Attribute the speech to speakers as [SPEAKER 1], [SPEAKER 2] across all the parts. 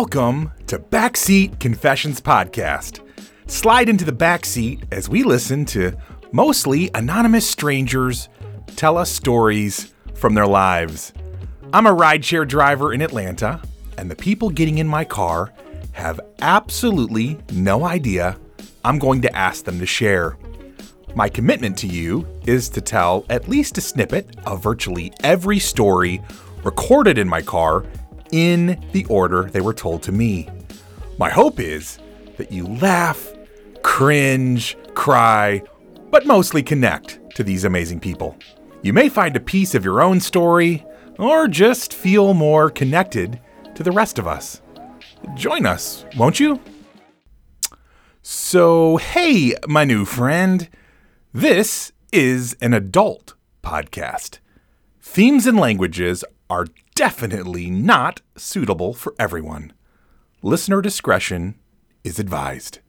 [SPEAKER 1] Welcome to Backseat Confessions Podcast. Slide into the backseat as we listen to mostly anonymous strangers tell us stories from their lives. I'm a rideshare driver in Atlanta, and the people getting in my car have absolutely no idea I'm going to ask them to share. My commitment to you is to tell at least a snippet of virtually every story recorded in my car in the order they were told to me. My hope is that you laugh, cringe, cry, but mostly connect to these amazing people. You may find a piece of your own story or just feel more connected to the rest of us. Join us, won't you? So, hey, my new friend. This is an adult podcast. Themes and languages are definitely not suitable for everyone. Listener discretion is advised.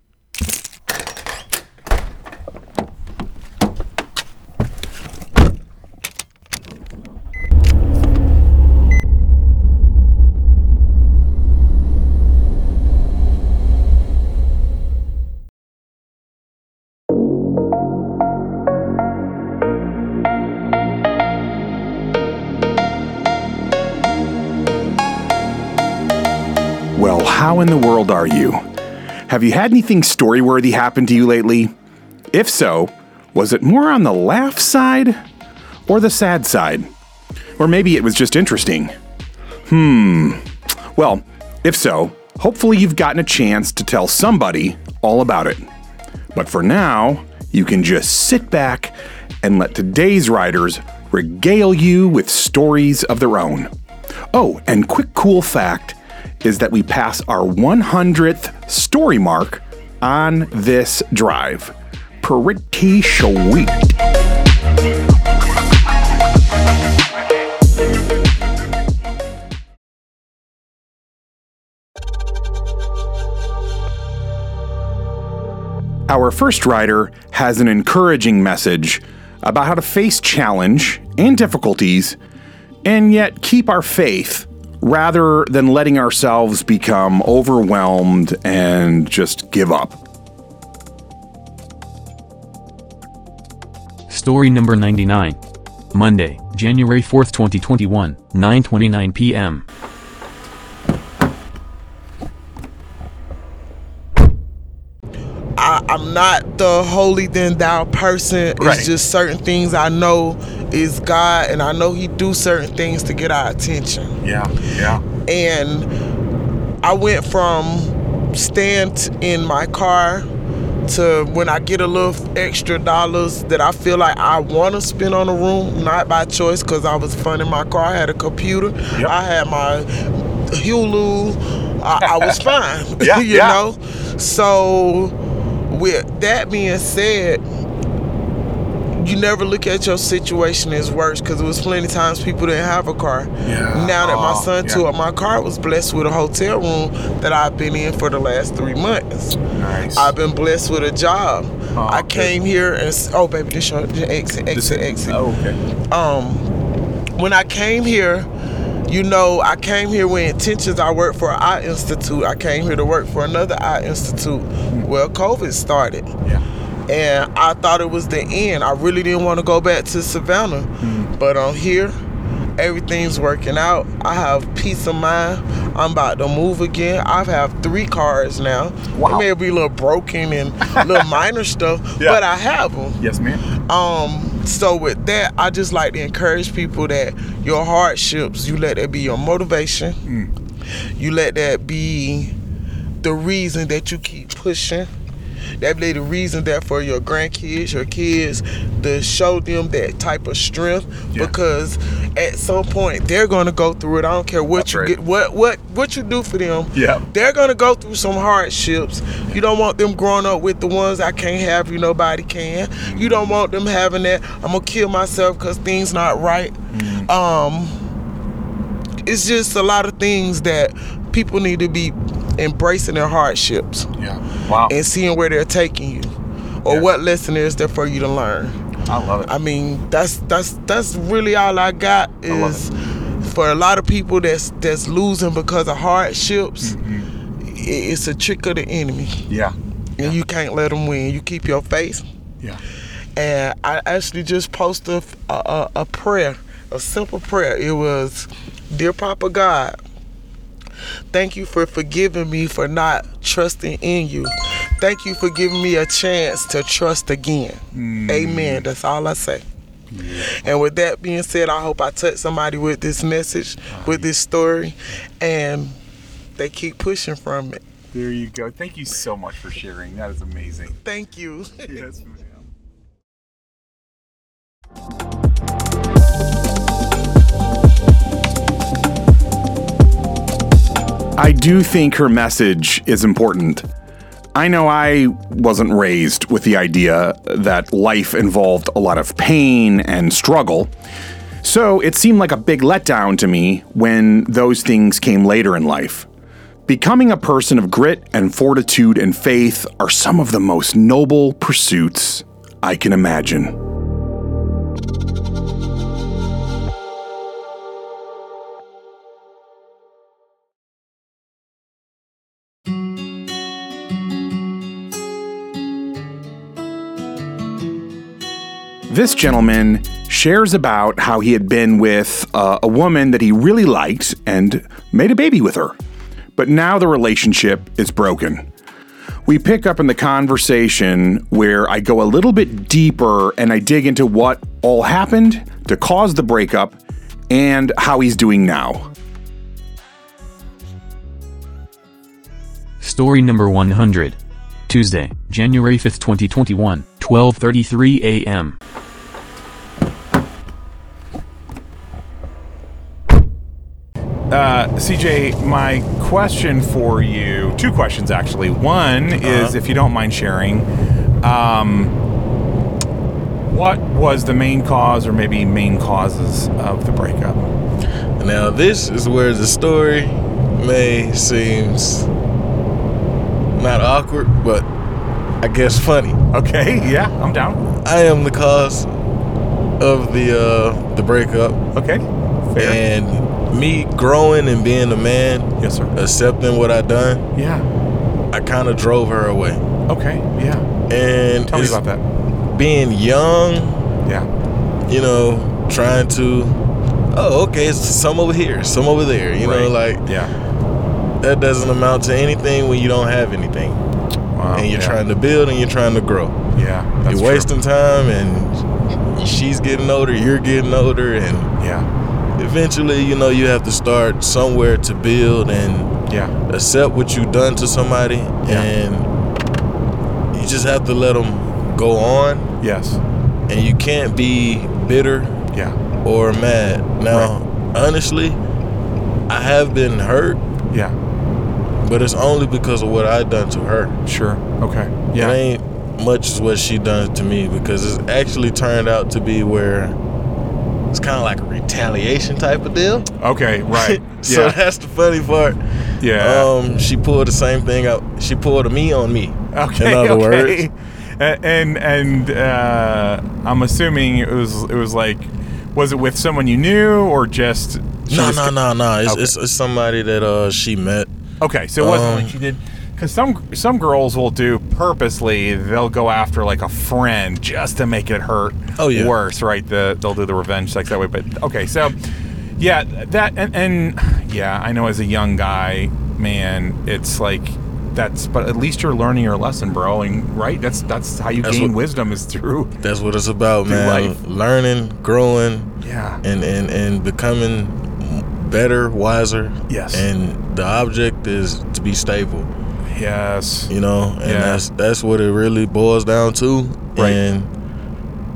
[SPEAKER 1] How in the world are you? Have you had anything story worthy happen to you lately? If so, was it more on the laugh side or the sad side? Or maybe it was just interesting? Hmm. Well, if so, hopefully you've gotten a chance to tell somebody all about it. But for now, you can just sit back and let today's riders regale you with stories of their own. Oh, and quick cool fact is that we pass our 100th story mark on this drive. Pretty sweet. Our first rider has an encouraging message about how to face challenge and difficulties and yet keep our faith rather than letting ourselves become overwhelmed and just give up.
[SPEAKER 2] Story number 99. Monday, January 4th, 2021, 9:29 p.m.
[SPEAKER 3] I, I'm not the holy then thou person. It's just certain things I know is God, and I know He do certain things to get our attention.
[SPEAKER 1] Yeah, yeah.
[SPEAKER 3] And I went from stand in my car to when I get a little extra dollars that I feel like I want to spend on a room, not by choice, because I was funding my car. I had a computer.
[SPEAKER 1] Yep.
[SPEAKER 3] I had my Hulu. I, I was fine.
[SPEAKER 1] Yeah,
[SPEAKER 3] you
[SPEAKER 1] yeah.
[SPEAKER 3] know. So, with that being said, you never look at your situation as worse because it was plenty of times people didn't have a car.
[SPEAKER 1] Yeah.
[SPEAKER 3] Now that my
[SPEAKER 1] Oh,
[SPEAKER 3] son
[SPEAKER 1] yeah.
[SPEAKER 3] my car was blessed with a hotel room that I've been in for the last three months.
[SPEAKER 1] Nice.
[SPEAKER 3] I've been blessed with a job.
[SPEAKER 1] Oh,
[SPEAKER 3] I came here and oh baby, this your exit, exit, exit.
[SPEAKER 1] Oh, okay.
[SPEAKER 3] Um, when I came here, you know, I came here with intentions. I worked for an eye institute. I came here to work for another eye institute. Well, COVID started
[SPEAKER 1] Yeah.
[SPEAKER 3] And I thought it was the end. I really didn't want to go back to Savannah, but I'm here. Everything's working out. I have peace of mind. I'm about to move again. I have three cars now.
[SPEAKER 1] Wow.
[SPEAKER 3] They may be a little broken and little minor stuff,
[SPEAKER 1] Yeah.
[SPEAKER 3] but I have them.
[SPEAKER 1] Yes, ma'am.
[SPEAKER 3] Um, so with that, I just like to encourage people that your hardships, you let that be your motivation. You let that be the reason that you keep pushing. That be the reason that for your grandkids, your kids, to show them that type of strength.
[SPEAKER 1] Yeah.
[SPEAKER 3] Because at some point they're gonna go through it. I don't care what
[SPEAKER 1] That's
[SPEAKER 3] you
[SPEAKER 1] right.
[SPEAKER 3] get, what what what you do for them.
[SPEAKER 1] Yeah.
[SPEAKER 3] They're gonna go through some hardships. You don't want them growing up with the ones I can't have you, nobody can. You don't want them having that. I'm gonna kill myself because things not right. Um, it's just a lot of things that people need to be embracing their hardships
[SPEAKER 1] Yeah. Wow.
[SPEAKER 3] and seeing where they're taking you, or
[SPEAKER 1] Yeah.
[SPEAKER 3] what lesson is there for you to learn.
[SPEAKER 1] I love it.
[SPEAKER 3] I mean, that's that's that's really all I got is for a lot of people that's that's losing because of hardships.
[SPEAKER 1] Mm-hmm.
[SPEAKER 3] it's a trick of the enemy,
[SPEAKER 1] Yeah.
[SPEAKER 3] and you can't let them win. You keep your faith.
[SPEAKER 1] Yeah.
[SPEAKER 3] and I actually just posted a, a, a prayer, a simple prayer. It was, "Dear Papa God, thank you for forgiving me for not trusting in you. Thank you for giving me a chance to trust again. Mm. Amen." That's all I say. And with that being said, I hope I touch somebody with this message, with this story, and they keep pushing from it.
[SPEAKER 1] There you go. Thank you so much for sharing. That is amazing.
[SPEAKER 3] Thank you.
[SPEAKER 1] Yes, I do think her message is important. I know I wasn't raised with the idea that life involved a lot of pain and struggle. So it seemed like a big letdown to me when those things came later in life. Becoming a person of grit and fortitude and faith are some of the most noble pursuits I can imagine. This gentleman shares about how he had been with uh, a woman that he really liked and made a baby with her. But now the relationship is broken. We pick up in the conversation where I go a little bit deeper and I dig into what all happened to cause the breakup and how he's doing now.
[SPEAKER 2] Story number 100. Tuesday, January 5th, 2021, 12:33 a.m.
[SPEAKER 1] Uh, CJ, my question for you, two questions actually. One is, if you don't mind sharing, um, what was the main cause or maybe main causes of the breakup?
[SPEAKER 4] Now this is where the story may seems not awkward, but I guess funny.
[SPEAKER 1] Okay, yeah, I'm down.
[SPEAKER 4] I am the cause of the uh the breakup
[SPEAKER 1] Okay, fair.
[SPEAKER 4] and me growing and being a man,
[SPEAKER 1] yes, sir.
[SPEAKER 4] accepting what I done,
[SPEAKER 1] Yeah.
[SPEAKER 4] I kind of drove her away.
[SPEAKER 1] Okay, yeah.
[SPEAKER 4] And
[SPEAKER 1] Tell me about that.
[SPEAKER 4] being young,
[SPEAKER 1] Yeah.
[SPEAKER 4] you know, trying to oh, okay, it's some over here, some over there, you know, like
[SPEAKER 1] Yeah.
[SPEAKER 4] That doesn't amount to anything when you don't have anything.
[SPEAKER 1] Wow.
[SPEAKER 4] and you're
[SPEAKER 1] yeah.
[SPEAKER 4] trying to build and you're trying to grow.
[SPEAKER 1] Yeah.
[SPEAKER 4] You're
[SPEAKER 1] true.
[SPEAKER 4] wasting time and she's getting older, you're getting older, and
[SPEAKER 1] Yeah.
[SPEAKER 4] eventually, you know, you have to start somewhere to build and
[SPEAKER 1] Yeah.
[SPEAKER 4] accept what you've done to somebody,
[SPEAKER 1] Yeah.
[SPEAKER 4] and you just have to let them go on,
[SPEAKER 1] Yes.
[SPEAKER 4] and you can't be bitter
[SPEAKER 1] Yeah.
[SPEAKER 4] or mad. Now, honestly, I have been hurt. But it's only because of what I done to her.
[SPEAKER 1] Sure. Okay.
[SPEAKER 4] It
[SPEAKER 1] Yeah.
[SPEAKER 4] ain't much as what she done to me because it's actually turned out to be where it's kind of like a retaliation type of deal.
[SPEAKER 1] Okay. Right.
[SPEAKER 4] so
[SPEAKER 1] yeah.
[SPEAKER 4] that's the funny part.
[SPEAKER 1] Yeah.
[SPEAKER 4] Um, she pulled the same thing out. She pulled a me on me.
[SPEAKER 1] Okay.
[SPEAKER 4] In other
[SPEAKER 1] okay.
[SPEAKER 4] words,
[SPEAKER 1] And and uh, I'm assuming it was it was like, was it with someone you knew or just?
[SPEAKER 4] no, no, no, no. It's,
[SPEAKER 1] Okay.
[SPEAKER 4] it's, it's somebody that uh she met.
[SPEAKER 1] Okay, so it wasn't
[SPEAKER 4] Um,
[SPEAKER 1] like she did. Because some some girls will do purposely. They'll go after like a friend just to make it hurt.
[SPEAKER 4] Oh, yeah.
[SPEAKER 1] Worse, right? The they'll do the revenge sex that way. But okay, so yeah, that and, and yeah, I know as a young guy, man, it's like that's. But at least you're learning your lesson, bro. And right, that's that's how you
[SPEAKER 4] That's
[SPEAKER 1] gain
[SPEAKER 4] what-
[SPEAKER 1] wisdom is through.
[SPEAKER 4] That's what it's about,
[SPEAKER 1] Through
[SPEAKER 4] man.
[SPEAKER 1] life.
[SPEAKER 4] Learning, growing,
[SPEAKER 1] Yeah.
[SPEAKER 4] and and and becoming better, wiser.
[SPEAKER 1] Yes.
[SPEAKER 4] And the object is to be stable.
[SPEAKER 1] Yes.
[SPEAKER 4] you know and
[SPEAKER 1] Yeah.
[SPEAKER 4] that's that's what it really boils down to
[SPEAKER 1] Right.
[SPEAKER 4] and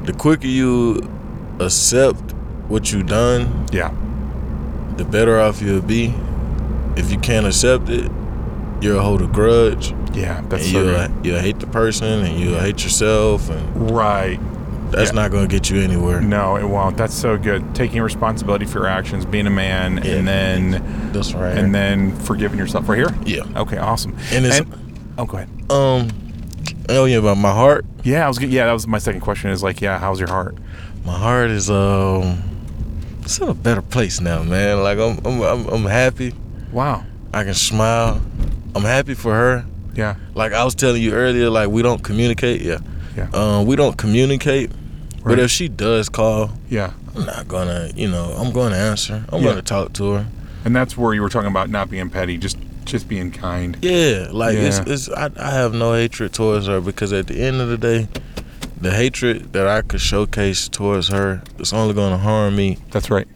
[SPEAKER 4] the quicker you accept what you done
[SPEAKER 1] Yeah.
[SPEAKER 4] the better off you'll be if you can't accept it you'll hold a grudge
[SPEAKER 1] Yeah. That's
[SPEAKER 4] and
[SPEAKER 1] so
[SPEAKER 4] you'll, you'll hate the person and you'll hate yourself and
[SPEAKER 1] Right.
[SPEAKER 4] That's
[SPEAKER 1] Yeah.
[SPEAKER 4] not going to get you anywhere
[SPEAKER 1] No, it won't. That's so good. Taking responsibility for your actions, being a man,
[SPEAKER 4] Yeah.
[SPEAKER 1] and then
[SPEAKER 4] that's right
[SPEAKER 1] and then forgiving yourself. Right here.
[SPEAKER 4] yeah
[SPEAKER 1] Okay, awesome.
[SPEAKER 4] And it's-
[SPEAKER 1] oh, go ahead.
[SPEAKER 4] um oh yeah about my heart
[SPEAKER 1] Yeah, I was. Yeah, that was my second question. Is like, yeah, how's your heart?
[SPEAKER 4] my heart is um it's in a better place now man like i'm i'm i'm, I'm happy
[SPEAKER 1] Wow.
[SPEAKER 4] i can smile I'm happy for her.
[SPEAKER 1] Yeah.
[SPEAKER 4] Like I was telling you earlier, like we don't communicate. Yeah.
[SPEAKER 1] Yeah.
[SPEAKER 4] Um, we don't communicate. But if she does call,
[SPEAKER 1] Yeah.
[SPEAKER 4] I'm not gonna, you know, I'm going to answer. I'm
[SPEAKER 1] Yeah.
[SPEAKER 4] going to talk to her.
[SPEAKER 1] And that's where you were talking about not being petty, just just being kind.
[SPEAKER 4] Yeah, like it's,
[SPEAKER 1] Yeah.
[SPEAKER 4] it's I, I have no hatred towards her because at the end of the day, the hatred that I could showcase towards her is only going to harm me
[SPEAKER 1] That's right.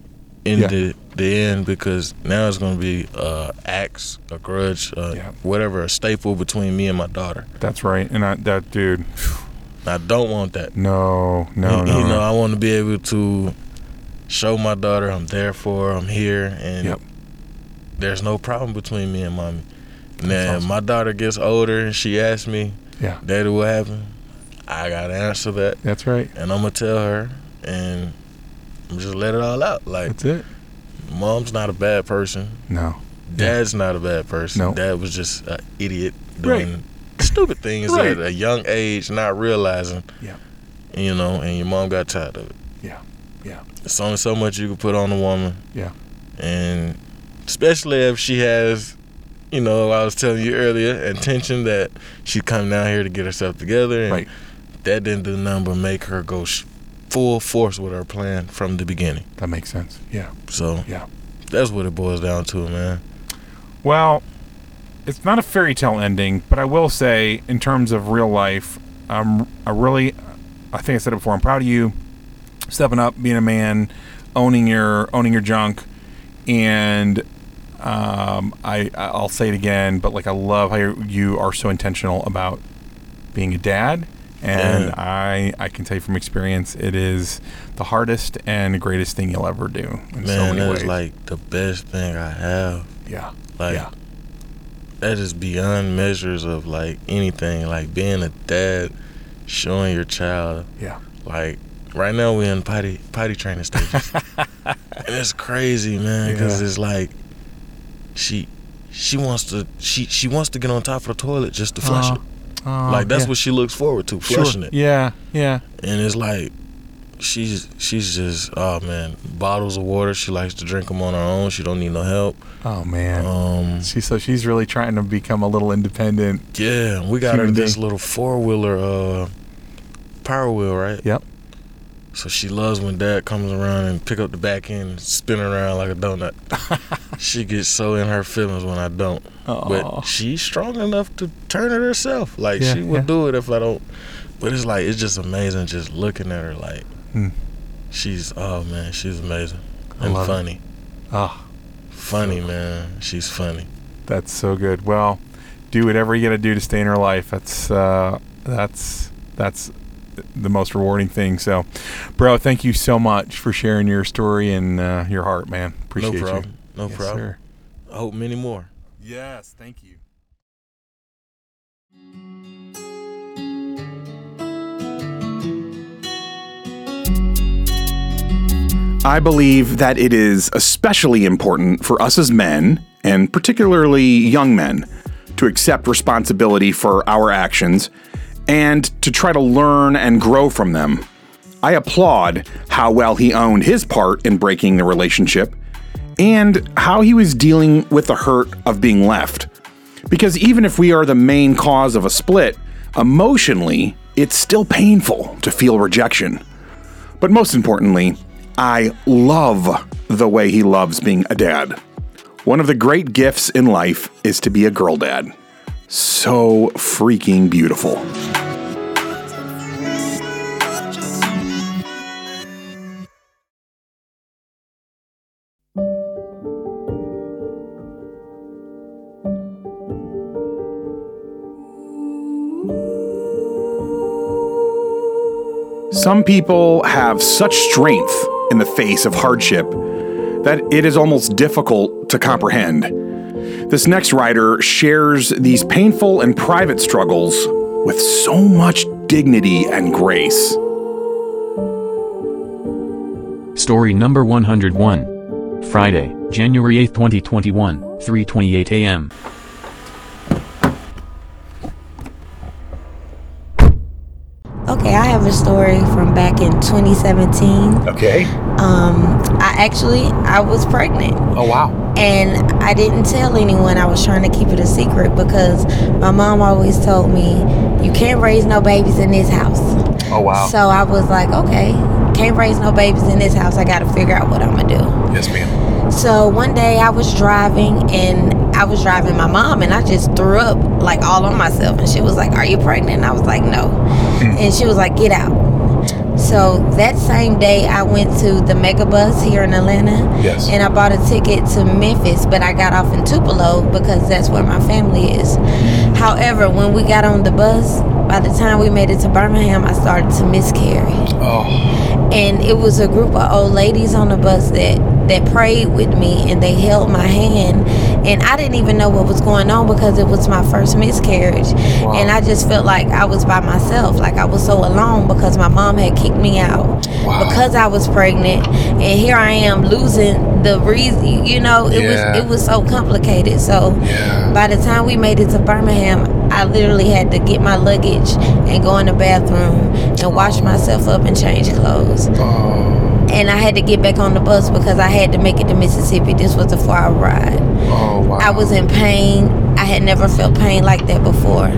[SPEAKER 4] in
[SPEAKER 1] Yeah.
[SPEAKER 4] the the end because now it's going to be uh axe, a grudge, uh,
[SPEAKER 1] Yeah.
[SPEAKER 4] whatever, a staple between me and my daughter.
[SPEAKER 1] That's right. And I, that dude,
[SPEAKER 4] I don't want that.
[SPEAKER 1] no, no,
[SPEAKER 4] you,
[SPEAKER 1] no.
[SPEAKER 4] you know. I want to be able to show my daughter I'm there for her, I'm here, and
[SPEAKER 1] Yep.
[SPEAKER 4] there's no problem between me and mommy. Now,
[SPEAKER 1] awesome.
[SPEAKER 4] my daughter gets older and she asks me,
[SPEAKER 1] Yeah.
[SPEAKER 4] Daddy, what happened? I gotta answer that,
[SPEAKER 1] That's right.
[SPEAKER 4] and I'm gonna tell her, and just let it all out. Like,
[SPEAKER 1] That's it.
[SPEAKER 4] mom's not a bad person.
[SPEAKER 1] No.
[SPEAKER 4] Dad's not a bad person.
[SPEAKER 1] No.
[SPEAKER 4] Dad was just an idiot
[SPEAKER 1] Right.
[SPEAKER 4] Stupid things
[SPEAKER 1] Right.
[SPEAKER 4] at a young age, not realizing.
[SPEAKER 1] Yeah.
[SPEAKER 4] You know, and your mom got tired of it.
[SPEAKER 1] Yeah. Yeah.
[SPEAKER 4] It's only so much you can put on a woman.
[SPEAKER 1] Yeah.
[SPEAKER 4] And especially if she has, you know, I was telling you earlier, intention that she come down here to get herself together. And
[SPEAKER 1] Right.
[SPEAKER 4] That didn't do nothing but make her go full force with her plan from the beginning.
[SPEAKER 1] That makes sense. Yeah.
[SPEAKER 4] So
[SPEAKER 1] Yeah.
[SPEAKER 4] that's what it boils down to, man.
[SPEAKER 1] Well, it's not a fairy tale ending, but I will say, in terms of real life, I'm I really, I think I said it before. I'm proud of you, stepping up, being a man, owning your owning your junk, and um, I I'll say it again, but like I love how you are so intentional about being a dad. And. I, I can tell you from experience, it is the hardest and greatest thing you'll ever do in so
[SPEAKER 4] Man,
[SPEAKER 1] many
[SPEAKER 4] that's
[SPEAKER 1] ways.
[SPEAKER 4] like the best thing I have.
[SPEAKER 1] yeah,
[SPEAKER 4] Like
[SPEAKER 1] yeah,
[SPEAKER 4] that is beyond measures of like anything. Like being a dad, showing your child
[SPEAKER 1] yeah,
[SPEAKER 4] Like right now we're in potty potty training stages, and it's crazy, man. Because
[SPEAKER 1] Yeah.
[SPEAKER 4] it's like she she wants to she she wants to get on top of the toilet just to flush
[SPEAKER 1] Uh,
[SPEAKER 4] it.
[SPEAKER 1] Oh,
[SPEAKER 4] Like that's
[SPEAKER 1] yeah.
[SPEAKER 4] what she looks forward to,
[SPEAKER 1] Sure.
[SPEAKER 4] flushing it.
[SPEAKER 1] Yeah, yeah.
[SPEAKER 4] And it's like she's she's just oh man, bottles of water. She likes to drink them on her own. She don't need no help.
[SPEAKER 1] Oh man.
[SPEAKER 4] Um,
[SPEAKER 1] She so she's really trying to become a little independent.
[SPEAKER 4] yeah, we got her this
[SPEAKER 1] being.
[SPEAKER 4] little four wheeler uh power wheel, right?
[SPEAKER 1] Yep.
[SPEAKER 4] So she loves when dad comes around and pick up the back end, and spin around like a donut. she gets so in her feelings when I don't.
[SPEAKER 1] Oh,
[SPEAKER 4] But she's strong enough to turn it herself. Like
[SPEAKER 1] Yeah,
[SPEAKER 4] she would
[SPEAKER 1] yeah.
[SPEAKER 4] do it if I don't. But it's like it's just amazing just looking at her. Like
[SPEAKER 1] Hmm.
[SPEAKER 4] she's oh man, she's amazing and funny.
[SPEAKER 1] oh,
[SPEAKER 4] Funny man, she's funny.
[SPEAKER 1] that's so good. Well, do whatever you got to do to stay in her life. That's uh, that's that's the most rewarding thing. So, bro, thank you so much for sharing your story and uh, your heart, man. Appreciate
[SPEAKER 4] no
[SPEAKER 1] you.
[SPEAKER 4] problem. No
[SPEAKER 1] Yes,
[SPEAKER 4] problem.
[SPEAKER 1] sir.
[SPEAKER 4] I hope many more.
[SPEAKER 1] Yes, thank you. I believe that it is especially important for us as men, and particularly young men, to accept responsibility for our actions and to try to learn and grow from them. I applaud how well he owned his part in breaking the relationship and how he was dealing with the hurt of being left. Because even if we are the main cause of a split, emotionally, it's still painful to feel rejection. But most importantly, I love the way he loves being a dad. One of the great gifts in life is to be a girl dad. So freaking beautiful. Some people have such strength in the face of hardship that it is almost difficult to comprehend. This next rider shares these painful and private struggles with so much dignity and grace.
[SPEAKER 2] Story number 101. Friday, January 8, 2021, 3:28 a.m.
[SPEAKER 5] Story from back in 2017.
[SPEAKER 6] Okay.
[SPEAKER 5] Um, I actually I was pregnant
[SPEAKER 6] Oh wow.
[SPEAKER 5] and I didn't tell anyone. I was trying to keep it a secret because my mom always told me you can't raise no babies in this house.
[SPEAKER 6] Oh wow.
[SPEAKER 5] So I was like, okay, can't raise no babies in this house. I got to figure out what I'm gonna do.
[SPEAKER 6] yes, ma'am.
[SPEAKER 5] So one day I was driving and I was driving my mom and I just threw up like all on myself and she was like, "Are you pregnant?" And I was like, "No." Mm-hmm. And she was like, "Get out." So that same day I went to the Megabus here in Atlanta
[SPEAKER 6] Yes.
[SPEAKER 5] and I bought a ticket to Memphis, but I got off in Tupelo because that's where my family is. Mm-hmm. However, when we got on the bus, by the time we made it to Birmingham, I started to miscarry
[SPEAKER 6] Oh.
[SPEAKER 5] and it was a group of old ladies on the bus that that prayed with me and they held my hand and I didn't even know what was going on because it was my first miscarriage
[SPEAKER 6] Wow.
[SPEAKER 5] and I just felt like I was by myself like I was so alone because my mom had kicked me out
[SPEAKER 6] Wow.
[SPEAKER 5] because I was pregnant and here I am losing the reason you know it
[SPEAKER 6] Yeah.
[SPEAKER 5] was it was so complicated so
[SPEAKER 6] Yeah.
[SPEAKER 5] by the time we made it to Birmingham I literally had to get my luggage and go in the bathroom and wash myself up and change clothes
[SPEAKER 6] Oh.
[SPEAKER 5] And I had to get back on the bus because I had to make it to Mississippi. This was a four hour ride.
[SPEAKER 6] Oh wow.
[SPEAKER 5] I was in pain. I had never felt pain like that before.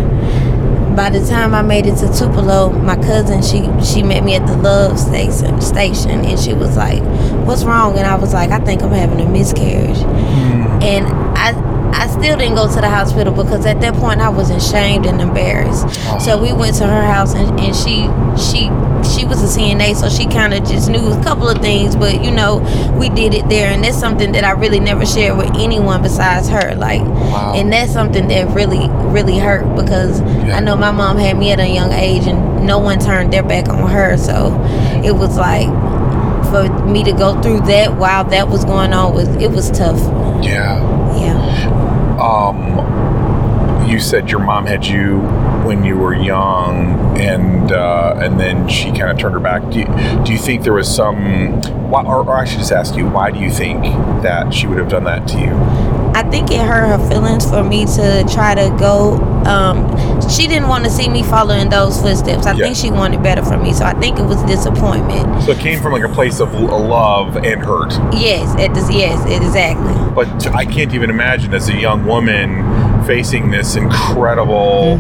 [SPEAKER 5] By the time I made it to Tupelo, my cousin she she met me at the Love station station and she was like, "What's wrong?" And I was like, "I think I'm having a miscarriage." Hmm. And I I still didn't go to the hospital because at that point I was ashamed and embarrassed. So uh-huh. we went to her house and, and she she she was a CNA, so she kind of just knew a couple of things. But you know, we did it there, and that's something that I really never shared with anyone besides her. Like,
[SPEAKER 6] Wow.
[SPEAKER 5] and that's something that really really hurt because
[SPEAKER 6] Yeah.
[SPEAKER 5] I know my mom had me at a young age, and no one turned their back on her. So it was like for me to go through that while that was going on was it was tough.
[SPEAKER 6] Yeah.
[SPEAKER 5] Yeah.
[SPEAKER 6] Um, you said your mom had you when you were young, and uh, and then she kind of turned her back. Do you, do you think there was some? Why, or, or I should just ask you, why do you think that she would have done that to you?
[SPEAKER 5] I think it hurt her feelings for me to try to go. Um, she didn't want to see me following those footsteps. I
[SPEAKER 6] Yeah.
[SPEAKER 5] think she wanted better for me, so I think it was disappointment.
[SPEAKER 6] So it came from like a place of love and hurt.
[SPEAKER 5] Yes, it is. Yes, exactly.
[SPEAKER 6] But I can't even imagine as a young woman facing this incredible,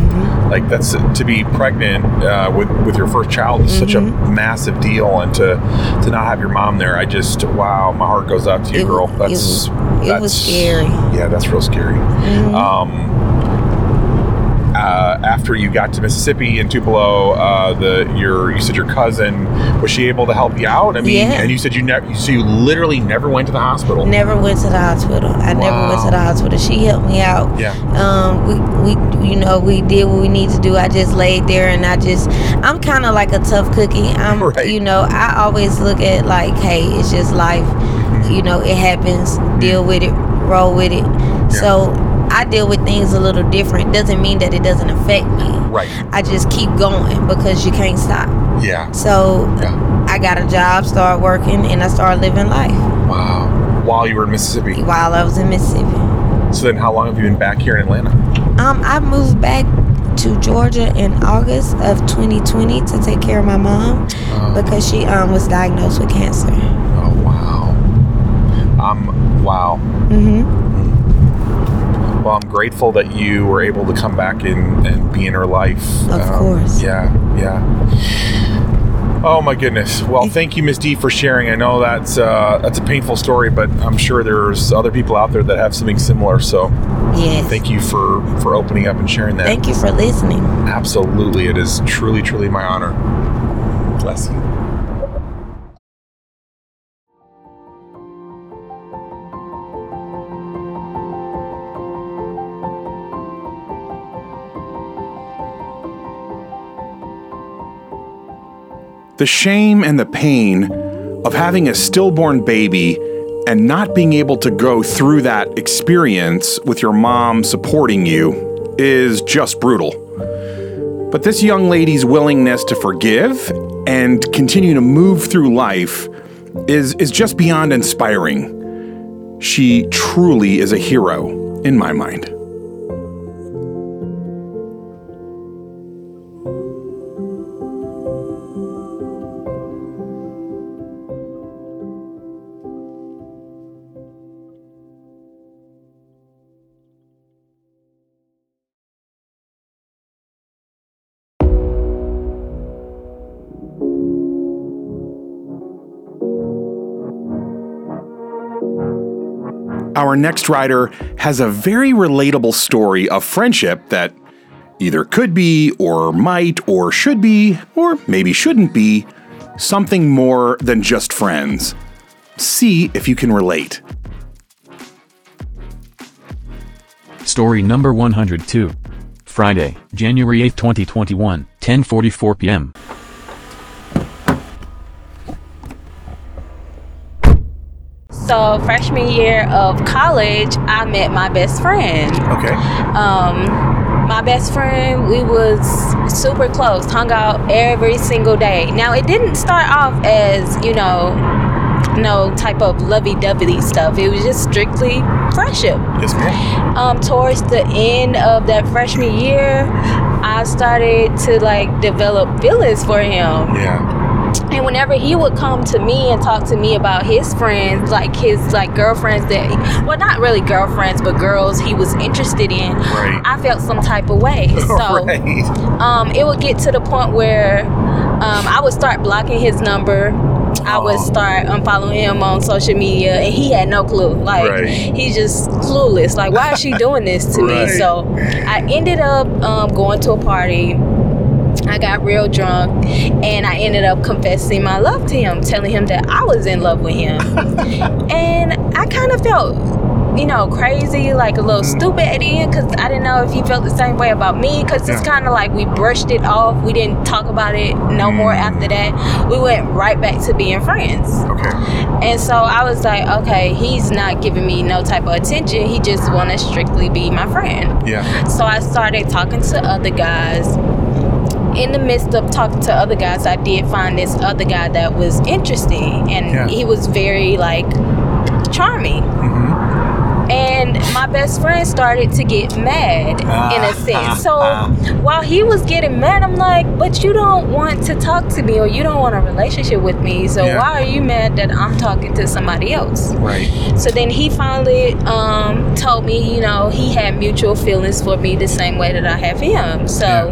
[SPEAKER 6] like that's to be pregnant uh, with with your first child is such a massive deal, and to to not have your mom there, I just wow, my heart goes out to you,
[SPEAKER 5] It-
[SPEAKER 6] girl. That's
[SPEAKER 5] was- it
[SPEAKER 6] that's,
[SPEAKER 5] was scary.
[SPEAKER 6] Yeah, that's real scary. Um, uh, after you got to Mississippi and Tupelo, uh, the your you said your cousin was she able to help you out? I mean,
[SPEAKER 5] Yeah.
[SPEAKER 6] and you said you never, so you literally never went to the hospital.
[SPEAKER 5] Never went to the hospital. I never went to the hospital. She helped me out.
[SPEAKER 6] Yeah.
[SPEAKER 5] Um, we, we, you know, we did what we need to do. I just laid there and I just, I'm kind of like a tough cookie. I'm,
[SPEAKER 6] Right.
[SPEAKER 5] you know, I always look at like, hey, it's just life. You know, it happens. Deal with it. Roll with it. So I deal with things a little different. Doesn't mean that it doesn't affect me.
[SPEAKER 6] Right.
[SPEAKER 5] I just keep going because you can't stop.
[SPEAKER 6] Yeah.
[SPEAKER 5] So
[SPEAKER 6] Yeah.
[SPEAKER 5] I got a job, started working, and I started living life
[SPEAKER 6] Wow. While you were in Mississippi.
[SPEAKER 5] while I was in Mississippi.
[SPEAKER 6] So then, how long have you been back here in Atlanta?
[SPEAKER 5] Um, I moved back to Georgia in August of 2020 to take care of my mom because she um was diagnosed with cancer.
[SPEAKER 6] Oh wow. Um. Wow.
[SPEAKER 5] hmm
[SPEAKER 6] Well, I'm grateful that you were able to come back and, and be in her life.
[SPEAKER 5] Of
[SPEAKER 6] Um,
[SPEAKER 5] course.
[SPEAKER 6] Yeah. Yeah. Oh my goodness. Well, thank you, Miss D, for sharing. I know that's uh, that's a painful story, but I'm sure there's other people out there that have something similar. So,
[SPEAKER 5] Yes.
[SPEAKER 6] thank you for for opening up and sharing that.
[SPEAKER 5] Thank you for listening.
[SPEAKER 6] Absolutely, it is truly, truly my honor. Bless you. The shame and the pain of having a stillborn baby and not being able to go through that experience with your mom supporting you is just brutal. But this young lady's willingness to forgive and continue to move through life is, is just beyond inspiring. She truly is a hero in my mind.
[SPEAKER 1] Our next rider has a very relatable story of friendship that either could be, or might, or should be, or maybe shouldn't be something more than just friends. See if you can relate.
[SPEAKER 2] Story number 102. Friday, January 8, 2021, 10:44 p.m.
[SPEAKER 7] So freshman year of college, I met my best friend.
[SPEAKER 1] Okay.
[SPEAKER 7] Um, my best friend, we was super close, hung out every single day. Now it didn't start off as you know, no type of lovey-dovey stuff. It was just strictly friendship.
[SPEAKER 1] Yes, ma'am.
[SPEAKER 7] Um, towards the end of that freshman year, I started to like develop feelings for him.
[SPEAKER 1] Yeah.
[SPEAKER 7] And whenever he would come to me and talk to me about his friends, like his like girlfriends that, well, not really girlfriends, but girls he was interested in,
[SPEAKER 1] Right.
[SPEAKER 7] I felt some type of way. So
[SPEAKER 1] right.
[SPEAKER 7] um, it would get to the point where um, I would start blocking his number. I would start unfollowing him on social media, and he had no clue. Like
[SPEAKER 1] Right.
[SPEAKER 7] he's just clueless. Like why is she doing this to
[SPEAKER 1] Right.
[SPEAKER 7] me? So I ended up um, going to a party. I got real drunk and I ended up confessing my love to him, telling him that I was in love with him. and I kind of felt, you know, crazy, like a little mm-hmm. stupid at the end because I didn't know if he felt the same way about me because it's kind of like we brushed it off. We didn't talk about it no more mm. after that. We went right back to being friends.
[SPEAKER 1] Okay.
[SPEAKER 7] And so I was like, okay, he's not giving me no type of attention. He just want to strictly be my friend.
[SPEAKER 1] Yeah.
[SPEAKER 7] So I started talking to other guys. In the midst of talking to other guys, I did find this other guy that was interesting, and
[SPEAKER 1] Yeah.
[SPEAKER 7] he was very like charming.
[SPEAKER 1] Mm-hmm.
[SPEAKER 7] And my best friend started to get mad in a sense. So while he was getting mad, I'm like, but you don't want to talk to me or you don't want a relationship with me. So
[SPEAKER 1] Yeah.
[SPEAKER 7] why are you mad that I'm talking to somebody else?
[SPEAKER 1] Right.
[SPEAKER 7] So then he finally um, told me, you know, he had mutual feelings for me the same way that I have him. So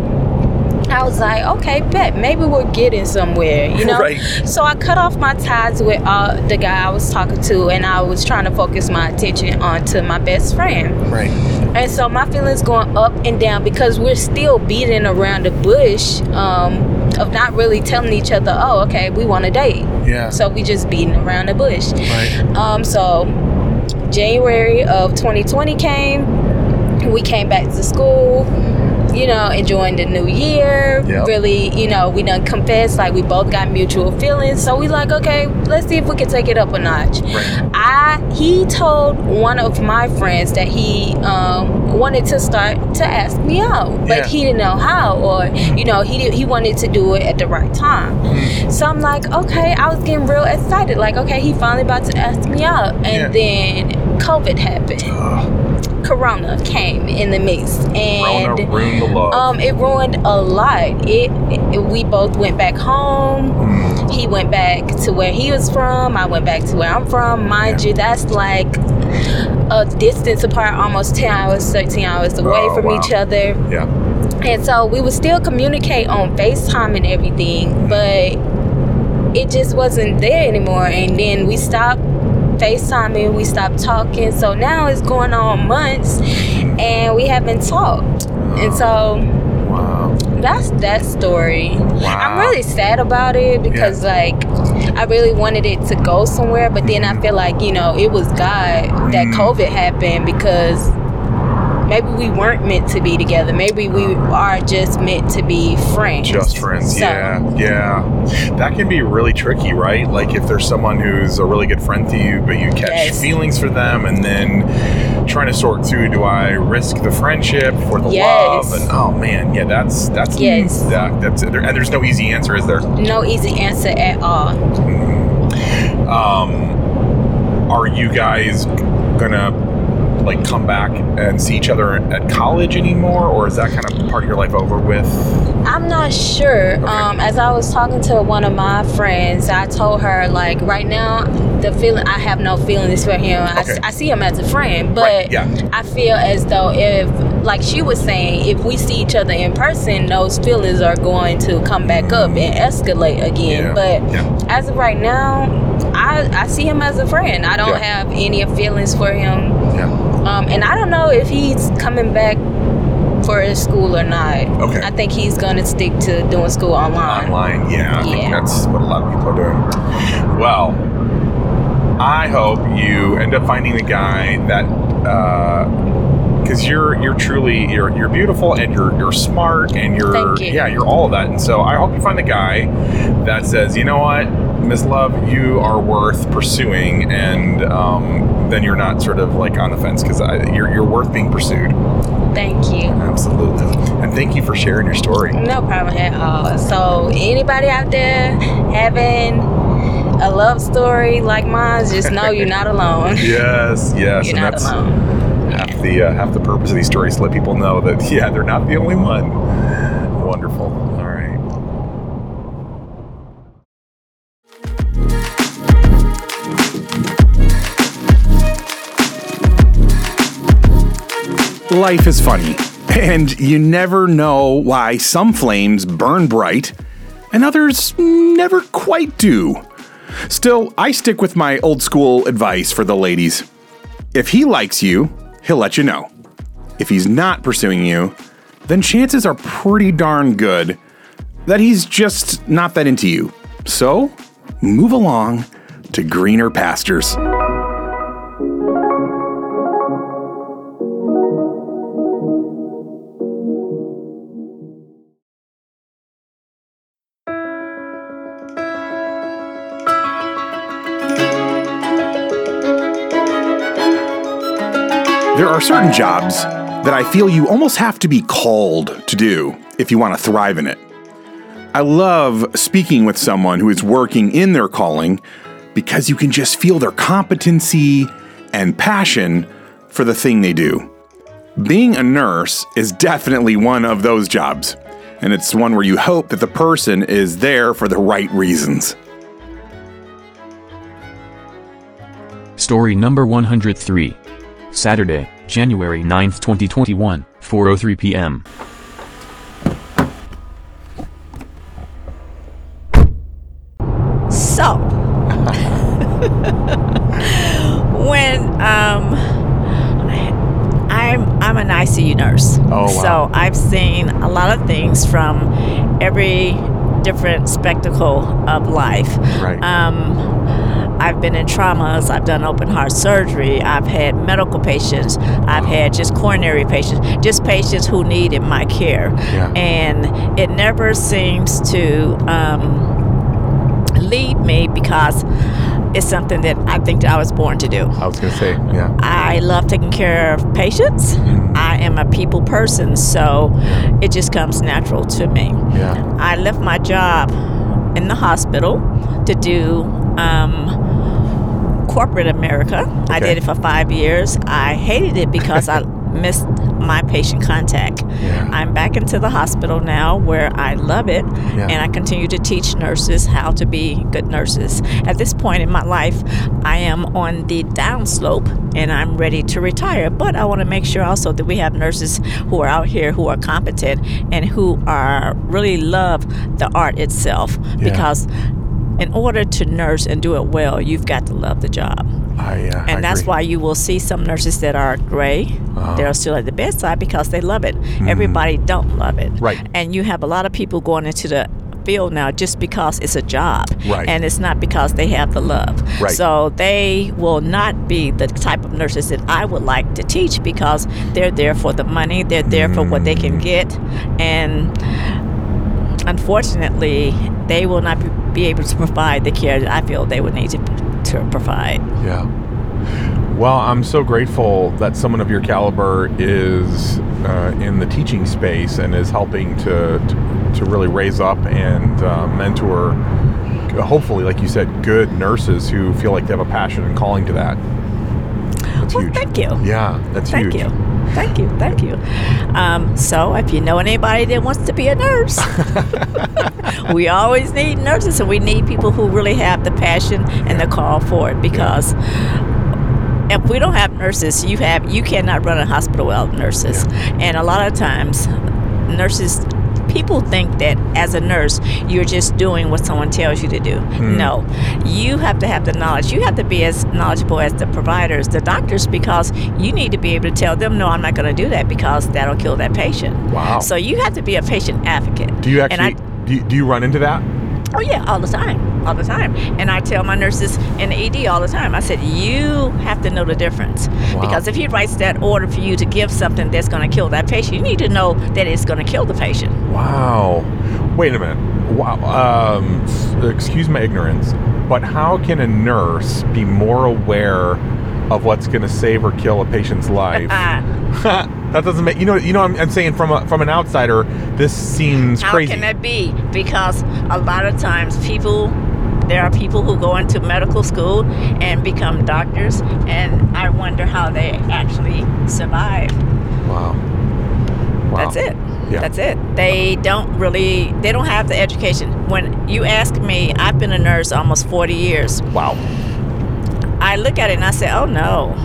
[SPEAKER 7] I was like, okay, bet maybe we're getting somewhere, you know.
[SPEAKER 1] Right.
[SPEAKER 7] So I cut off my ties with uh, the guy I was talking to, and I was trying to focus my attention onto my best friend.
[SPEAKER 1] Right.
[SPEAKER 7] And so my feelings going up and down because we're still beating around the bush um, of not really telling each other, oh, okay, we want to date.
[SPEAKER 1] Yeah.
[SPEAKER 7] So we just beating around the bush.
[SPEAKER 1] Right.
[SPEAKER 7] Um, so January of 2020 came. We came back to school, you know, enjoying the new year.
[SPEAKER 1] Yep.
[SPEAKER 7] Really, you know, we done confessed, like we both got mutual feelings. So we like, okay, let's see if we can take it up a notch.
[SPEAKER 1] Right.
[SPEAKER 7] I he told one of my friends that he um, wanted to start to ask me out, but
[SPEAKER 1] Yeah.
[SPEAKER 7] he didn't know how, or you know, he did, he wanted to do it at the right time.
[SPEAKER 1] Mm-hmm.
[SPEAKER 7] So I'm like, okay, I was getting real excited. Like, okay, he finally about to ask me out, and then COVID happened. Corona came in the mix, and
[SPEAKER 1] ruined
[SPEAKER 7] um, it ruined a lot. It, it we both went back home.
[SPEAKER 1] Mm.
[SPEAKER 7] He went back to where he was from. I went back to where I'm from. Mind you, that's like a distance apart, almost 10 hours, 13 hours away
[SPEAKER 1] Oh,
[SPEAKER 7] from
[SPEAKER 1] wow.
[SPEAKER 7] each other.
[SPEAKER 1] yeah.
[SPEAKER 7] And so we would still communicate on FaceTime and everything, but it just wasn't there anymore. And then we stopped FaceTiming, we stopped talking. So now it's going on months and we haven't talked. And so
[SPEAKER 1] Wow.
[SPEAKER 7] that's that story.
[SPEAKER 1] Wow.
[SPEAKER 7] I'm really sad about it because like I really wanted it to go somewhere, but then I feel like, you know, it was God that
[SPEAKER 1] Mm.
[SPEAKER 7] COVID happened because maybe we weren't meant to be together. Maybe we are just meant to be friends.
[SPEAKER 1] Just friends.
[SPEAKER 7] So,
[SPEAKER 1] Yeah. Yeah. That can be really tricky, right? Like if there's someone who's a really good friend to you, but you catch
[SPEAKER 7] Yes.
[SPEAKER 1] feelings for them and then trying to sort through do I risk the friendship for the
[SPEAKER 7] Yes.
[SPEAKER 1] love? And oh man, yeah, that's that's
[SPEAKER 7] Yes.
[SPEAKER 1] that, that's and there's no easy answer, is there?
[SPEAKER 7] No easy answer at all.
[SPEAKER 1] Um, are you guys gonna like come back and see each other at college anymore, or is that kind of part of your life over with?
[SPEAKER 7] I'm not sure. Um, as I was talking to one of my friends, I told her like right now the feeling I have no feelings for him. I,
[SPEAKER 1] Okay.
[SPEAKER 7] I see him as a friend, but
[SPEAKER 1] Right, yeah.
[SPEAKER 7] I feel as though if like she was saying, if we see each other in person, those feelings are going to come back up and escalate again.
[SPEAKER 1] Yeah,
[SPEAKER 7] But
[SPEAKER 1] yeah.
[SPEAKER 7] as of right now, I I, I see him as a friend. I don't have any feelings for him. Um, and I don't know if he's coming back for his school or not.
[SPEAKER 1] Okay.
[SPEAKER 7] I think he's gonna stick to doing school online.
[SPEAKER 1] Online, yeah. I think
[SPEAKER 7] Yeah.
[SPEAKER 1] that's what a lot of people are doing. Well, I hope you end up finding the guy that because you're you're truly you're you're beautiful and you're you're smart and you're
[SPEAKER 7] you.
[SPEAKER 1] yeah you're all of that and so I hope you find the guy that says you know what Miss Love you are worth pursuing and um, then you're not sort of like on the fence because you're you're worth being pursued
[SPEAKER 7] Thank you.
[SPEAKER 1] absolutely and thank you for sharing your story
[SPEAKER 7] No problem at all. So anybody out there having a love story like mine, just know you're not alone.
[SPEAKER 1] yes yes
[SPEAKER 7] You're
[SPEAKER 1] and
[SPEAKER 7] not
[SPEAKER 1] that's
[SPEAKER 7] alone.
[SPEAKER 1] The uh, half the purpose of these stories to let people know that yeah they're not the only one. Wonderful. All right. Life is funny and you never know why some flames burn bright and others never quite do. Still i stick with my old school advice for the ladies. If he likes you, he'll let you know. If he's not pursuing you, then chances are pretty darn good that he's just not that into you. So, move along to greener pastures. There are certain jobs that I feel you almost have to be called to do if you want to thrive in it. I love speaking with someone who is working in their calling because you can just feel their competency and passion for the thing they do. Being a nurse is definitely one of those jobs, and it's one where you hope that the person is there for the right reasons.
[SPEAKER 2] Story number 103. Saturday, January 9th, 2021, 4:03 p.m.
[SPEAKER 8] So, when um, I'm I'm an ICU nurse,
[SPEAKER 1] Oh, wow.
[SPEAKER 8] so I've seen a lot of things from every different spectacle of life.
[SPEAKER 1] Right.
[SPEAKER 8] Um, I've been in traumas. I've done open heart surgery. I've had medical patients. I've had just coronary patients, just patients who needed my care.
[SPEAKER 1] Yeah.
[SPEAKER 8] And it never seems to um, leave me because it's something that I think that I was born to do.
[SPEAKER 1] I was going to say, yeah.
[SPEAKER 8] I love taking care of patients. I am a people person, so it just comes natural to me.
[SPEAKER 1] Yeah.
[SPEAKER 8] I left my job in the hospital to do um, corporate America. I did it for five years. I hated it because I missed my patient contact.
[SPEAKER 1] Yeah.
[SPEAKER 8] I'm back into the hospital now where I love it
[SPEAKER 1] Yeah.
[SPEAKER 8] and I continue to teach nurses how to be good nurses. At this point in my life, I am on the downslope and I'm ready to retire. But I want to make sure also that we have nurses who are out here who are competent and who are really love the art itself
[SPEAKER 1] Yeah.
[SPEAKER 8] because in order to nurse and do it well, you've got to love the job.
[SPEAKER 1] I, uh, I
[SPEAKER 8] And that's
[SPEAKER 1] agree.
[SPEAKER 8] why you will see some nurses that are gray.
[SPEAKER 1] Uh-huh.
[SPEAKER 8] They're still at the bedside because they love it. Everybody don't love it.
[SPEAKER 1] Mm-hmm. Right.
[SPEAKER 8] And you have a lot of people going into the field now just because it's a job.
[SPEAKER 1] Right.
[SPEAKER 8] And it's not because they have the love.
[SPEAKER 1] Right.
[SPEAKER 8] So they will not be the type of nurses that I would like to teach because they're there for the money, they're there for what they
[SPEAKER 1] Mm.
[SPEAKER 8] can get. And unfortunately, they will not be- be able to provide the care that I feel they would need to, to provide.
[SPEAKER 1] Yeah. Well, I'm so grateful that someone of your caliber is uh, in the teaching space and is helping to to, to really raise up and uh, mentor, hopefully, like you said, good nurses who feel like they have a passion and calling to that. That's
[SPEAKER 8] Well,
[SPEAKER 1] huge.
[SPEAKER 8] thank you.
[SPEAKER 1] Yeah, that's
[SPEAKER 8] Thank
[SPEAKER 1] huge.
[SPEAKER 8] you. Thank you. Thank you. Um, so, if you know anybody that wants to be a nurse, we always need nurses and we need people who really have the passion and the call for it because if we don't have nurses, you have you cannot run a hospital without nurses. And a lot of times nurses people think that as a nurse, you're just doing what someone tells you to do. Hmm. No, you have to have the knowledge. You have to be as knowledgeable as the providers, the doctors, because you need to be able to tell them, no, I'm not going to do that because that'll kill that patient.
[SPEAKER 6] Wow.
[SPEAKER 8] So you have to be a patient advocate.
[SPEAKER 6] Do you
[SPEAKER 8] And I-
[SPEAKER 6] do you, do you run into that?
[SPEAKER 8] Oh yeah, all the time, all the time. And I tell my nurses in the ED all the time. I said you have to know the difference
[SPEAKER 6] Wow.
[SPEAKER 8] because if he writes that order for you to give something that's going to kill that patient, you need to know that it's going to kill the patient.
[SPEAKER 6] Wow. Wait a minute. Wow. Um, excuse my ignorance, but how can a nurse be more aware of what's going to save or kill a patient's life?
[SPEAKER 8] Ah,
[SPEAKER 6] that doesn't make you know. You know, I'm, I'm saying from a, from an outsider, this seems
[SPEAKER 8] how
[SPEAKER 6] crazy.
[SPEAKER 8] can that be? Because a lot of times people. There are people who go into medical school and become doctors, and I wonder how they actually survive.
[SPEAKER 6] wow. Wow.
[SPEAKER 8] That's it.
[SPEAKER 6] Yeah.
[SPEAKER 8] That's it. They don't really they don't have the education. When you ask me, I've been a nurse almost 40 years.
[SPEAKER 6] Wow.
[SPEAKER 8] I look at it and I say, "Oh no.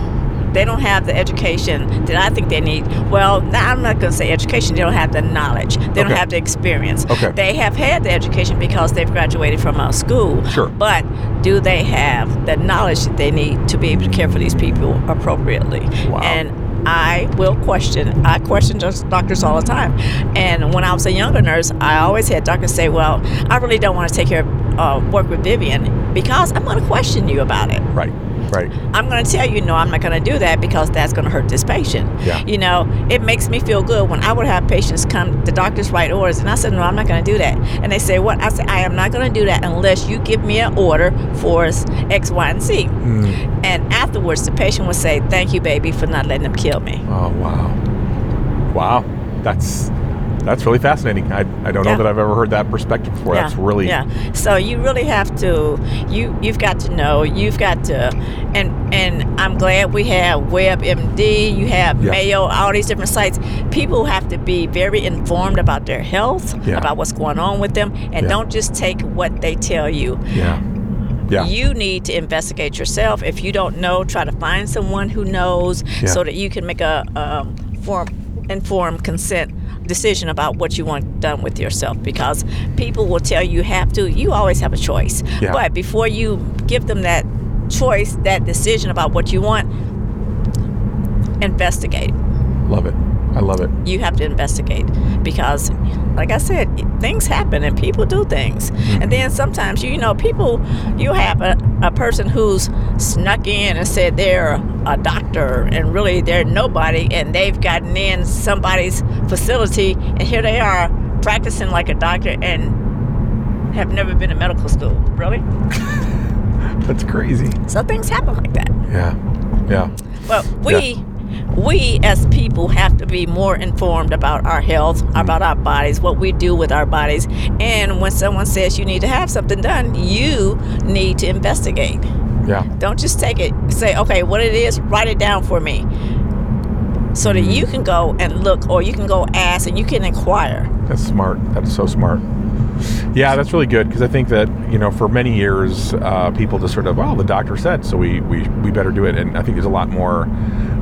[SPEAKER 8] They don't have the education that I think they need." Well, now I'm not going to say education. They don't have the knowledge. They don't have the experience.
[SPEAKER 6] Okay.
[SPEAKER 8] They have had the education because they've graduated from a school.
[SPEAKER 6] Sure.
[SPEAKER 8] But do they have the knowledge that they need to be able to care for these people appropriately?
[SPEAKER 6] Wow.
[SPEAKER 8] And I will question. I question just doctors all the time. And when I was a younger nurse, I always had doctors say, "Well, I really don't want to take care of uh, work with Vivian because I'm going to question you about it.
[SPEAKER 6] Right. Right.
[SPEAKER 8] I'm going to tell you, no, I'm not going to do that because that's going to hurt this patient.
[SPEAKER 6] Yeah.
[SPEAKER 8] You know, it makes me feel good when I would have patients come, the doctors write orders, and I said, no, I'm not going to do that. And they say, what? I said, I am not going to do that unless you give me an order for X, Y, and Z.
[SPEAKER 6] Mm.
[SPEAKER 8] And afterwards, the patient would say, thank you, baby, for not letting them kill me.
[SPEAKER 6] Oh wow. Wow. That's that's really fascinating. I, I don't know that I've ever heard that perspective before. That's really
[SPEAKER 8] yeah. So you really have to you you've got to know you've got to and and I'm glad we have WebMD, you have
[SPEAKER 6] Yeah.
[SPEAKER 8] Mayo, all these different sites. People have to be very informed about their health,
[SPEAKER 6] Yeah.
[SPEAKER 8] about what's going on with them, and
[SPEAKER 6] Yeah.
[SPEAKER 8] don't just take what they tell you.
[SPEAKER 6] Yeah. Yeah.
[SPEAKER 8] You need to investigate yourself. If you don't know, try to find someone who knows
[SPEAKER 6] Yeah.
[SPEAKER 8] so that you can make a um, form, informed consent decision about what you want done with yourself because people will tell you have to. You always have a choice.
[SPEAKER 6] Yeah.
[SPEAKER 8] But before you give them that choice, that decision about what you want, investigate.
[SPEAKER 6] Love it. I love it.
[SPEAKER 8] You have to investigate because, like I said, things happen and people do things. And then mm-hmm. sometimes, you know, people, you have a, a person who's snuck in and said they're a doctor and really they're nobody and they've gotten in somebody's facility and here they are practicing like a doctor and have never been to medical school. Really?
[SPEAKER 6] That's crazy.
[SPEAKER 8] So things happen like that.
[SPEAKER 6] Yeah. Yeah.
[SPEAKER 8] But we, we as people have to be more informed about our health, about our bodies, what we do with our bodies. And when someone says you need to have something done, you need to investigate.
[SPEAKER 6] Yeah.
[SPEAKER 8] Don't just take it, say, okay, what it is, write it down for me. So that you can go and look, or you can go ask and you can inquire.
[SPEAKER 6] That's smart. That's so smart. Yeah, that's really good because I think that you know for many years uh, people just sort of well the doctor said so we, we we better do it and I think there's a lot more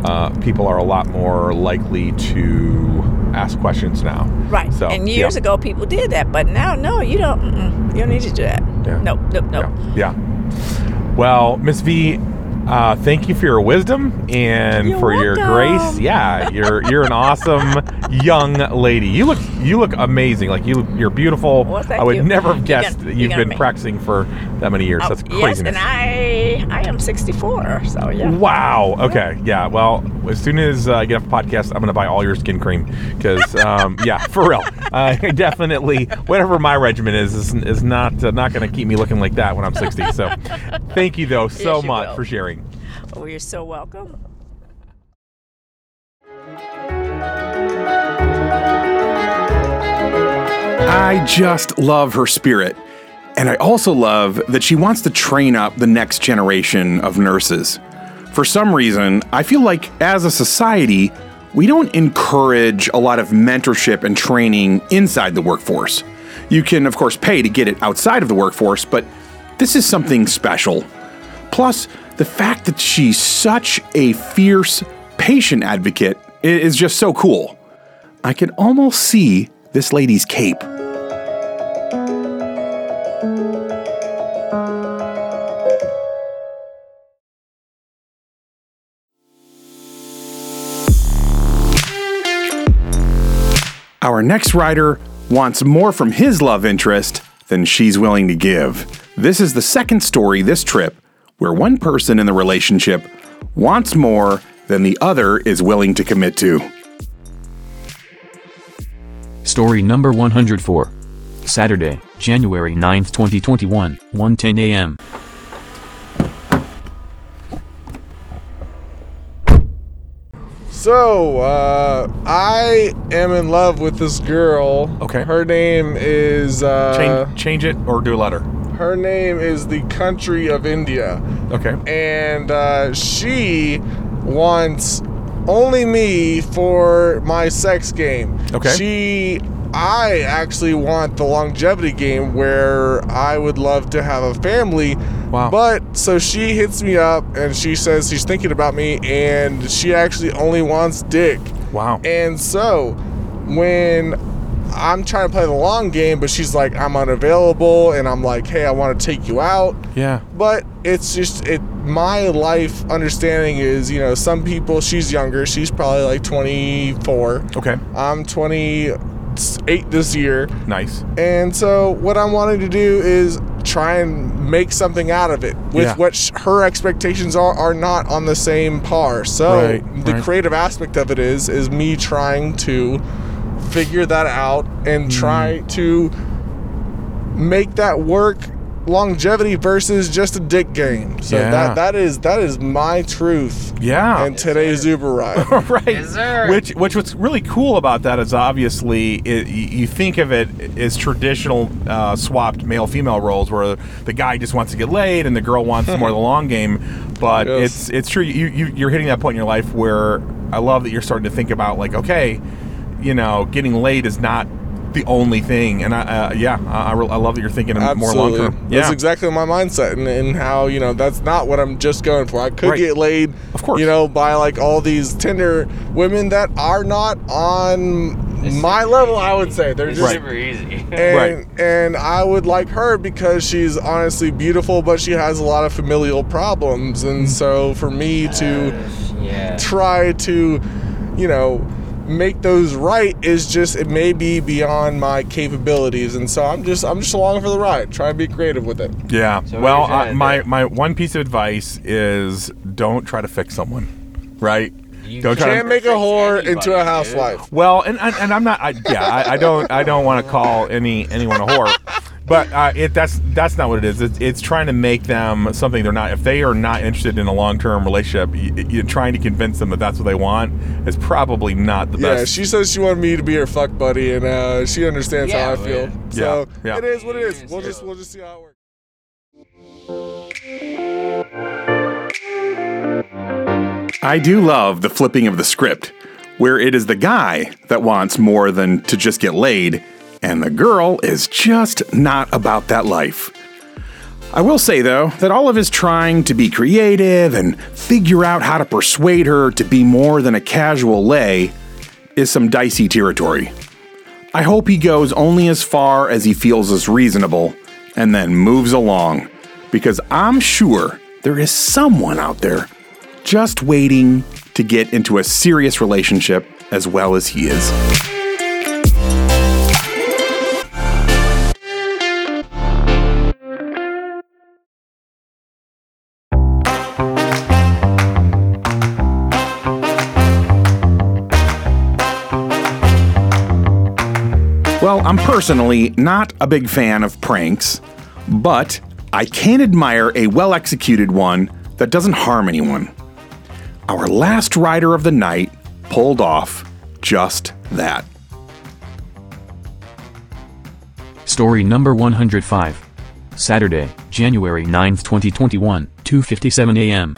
[SPEAKER 6] uh, people are a lot more likely to ask questions now.
[SPEAKER 8] Right.
[SPEAKER 6] So
[SPEAKER 8] and years
[SPEAKER 6] yeah.
[SPEAKER 8] ago, people did that, but now, no, you don't. You don't need to do that.
[SPEAKER 6] Yeah.
[SPEAKER 8] Nope, nope, nope.
[SPEAKER 6] Yeah. yeah. Well, Miss V, uh, thank you for your wisdom and
[SPEAKER 8] You're
[SPEAKER 6] for your grace. Yeah, you're you're an awesome young lady. You look you look amazing. Like you you're beautiful.
[SPEAKER 8] Well,
[SPEAKER 6] I would
[SPEAKER 8] you.
[SPEAKER 6] never have guessed
[SPEAKER 8] gonna-
[SPEAKER 6] that you've been
[SPEAKER 8] make-
[SPEAKER 6] practicing for that many years.
[SPEAKER 8] Oh,
[SPEAKER 6] That's
[SPEAKER 8] yes, and I I am 64, so yeah.
[SPEAKER 6] Wow. Okay. Yeah. Well, as soon as uh, I get off the podcast, I'm going to buy all your skin cream because, um, yeah, for real. Uh, definitely, whatever my regimen is, is, is not uh, not going to keep me looking like that when I'm 60. So, thank you though so
[SPEAKER 8] Yes, you
[SPEAKER 6] much
[SPEAKER 8] will.
[SPEAKER 6] for sharing.
[SPEAKER 8] Oh, you're so welcome.
[SPEAKER 6] I just love her spirit. And I also love that she wants to train up the next generation of nurses. For some reason, I feel like as a society, we don't encourage a lot of mentorship and training inside the workforce. You can, of course, pay to get it outside of the workforce, but this is something special. Plus, the fact that she's such a fierce patient advocate is just so cool. I can almost see
[SPEAKER 1] this lady's cape. Our next rider wants more from his love interest than she's willing to give. This is the second story this trip where one person in the relationship wants more than the other is willing to commit to.
[SPEAKER 2] Story number 104. Saturday, January 9th, 2021, 1:10 a.m.
[SPEAKER 9] So, uh, I am in love with this girl.
[SPEAKER 1] Okay.
[SPEAKER 9] Her name is, uh,
[SPEAKER 1] Change, change it or do a letter.
[SPEAKER 9] her name is the country of India.
[SPEAKER 1] Okay.
[SPEAKER 9] And, uh, she wants only me for my sex game.
[SPEAKER 1] Okay.
[SPEAKER 9] She, I actually want the longevity game where I would love to have a family.
[SPEAKER 1] Wow.
[SPEAKER 9] But so she hits me up and she says she's thinking about me and she actually only wants dick.
[SPEAKER 1] Wow.
[SPEAKER 9] And so when I'm trying to play the long game, but she's like, I'm unavailable, and I'm like, hey, I want to take you out.
[SPEAKER 1] Yeah.
[SPEAKER 9] But it's just it. My life understanding is, you know, some people. She's younger. She's probably like 24.
[SPEAKER 1] Okay.
[SPEAKER 9] I'm 28 this year,
[SPEAKER 1] Nice.
[SPEAKER 9] and so what I'm wanting to do is try and make something out of it with
[SPEAKER 1] Yeah.
[SPEAKER 9] what sh- her expectations are are not on the same par. So
[SPEAKER 1] Right,
[SPEAKER 9] the
[SPEAKER 1] right.
[SPEAKER 9] creative aspect of it is is me trying to figure that out and
[SPEAKER 1] Mm.
[SPEAKER 9] try to make that work longevity versus just a dick game. So
[SPEAKER 1] Yeah.
[SPEAKER 9] that that is that is my truth
[SPEAKER 1] Yeah.
[SPEAKER 9] in today's Uber ride.
[SPEAKER 1] right. Which which what's really cool about that is obviously it, you think of it as traditional uh, swapped male female roles where the guy just wants to get laid and the girl wants more of the long game. But
[SPEAKER 9] Yes.
[SPEAKER 1] it's it's true you, you you're hitting that point in your life where I love that you're starting to think about like okay, you know, getting laid is not the only thing. And I uh, yeah I, I, re- I love that you're thinking more long
[SPEAKER 9] Absolutely.
[SPEAKER 1] term.
[SPEAKER 9] That's exactly my mindset and, and how, you know, that's not what I'm just going for. I could
[SPEAKER 1] Right.
[SPEAKER 9] get laid,
[SPEAKER 1] Of course.
[SPEAKER 9] you know, by like all these Tinder women that are not on my level, I would say. They're
[SPEAKER 10] It's
[SPEAKER 9] just
[SPEAKER 10] super easy.
[SPEAKER 9] and
[SPEAKER 1] Right.
[SPEAKER 9] and I would like her because she's honestly beautiful, but she has a lot of familial problems, and so for me to
[SPEAKER 10] yeah.
[SPEAKER 9] try to, you know, make those right is just it may be beyond my capabilities, and so I'm just I'm just along for the ride, trying to be creative with it.
[SPEAKER 1] Yeah.
[SPEAKER 10] So
[SPEAKER 1] well,
[SPEAKER 10] you're trying to
[SPEAKER 1] my my one piece of advice is don't try to fix someone, right?
[SPEAKER 10] You
[SPEAKER 1] don't try
[SPEAKER 9] Can't
[SPEAKER 1] to.
[SPEAKER 9] make a whore
[SPEAKER 10] Anybody,
[SPEAKER 9] into a
[SPEAKER 10] dude.
[SPEAKER 9] housewife.
[SPEAKER 1] Well, and, and and I'm not. I, yeah, I, I don't. I don't want to call any anyone a whore, but uh, it that's that's not what it is. It's, it's trying to make them something they're not. If they are not interested in a long term relationship, you, you're trying to convince them that that's what they want. Is probably not the
[SPEAKER 9] Yeah,
[SPEAKER 1] best.
[SPEAKER 9] Yeah, she says she wanted me to be her fuck buddy, and uh, she understands
[SPEAKER 10] Yeah,
[SPEAKER 9] how I feel.
[SPEAKER 10] yeah.
[SPEAKER 9] So
[SPEAKER 1] Yeah, yeah.
[SPEAKER 9] it is what it is. We'll just we'll just see how it works.
[SPEAKER 1] I do love the flipping of the script, where it is the guy that wants more than to just get laid, and the girl is just not about that life. I will say, though, that all of his trying to be creative and figure out how to persuade her to be more than a casual lay is some dicey territory. I hope he goes only as far as he feels is reasonable and then moves along, because I'm sure there is someone out there just waiting to get into a serious relationship as well as he is. I'm personally not a big fan of pranks, but I can admire a well executed one that doesn't harm anyone. Our last rider of the night pulled off just that.
[SPEAKER 2] Story number 105. Saturday, January 9th, 2021, 2:57 a.m.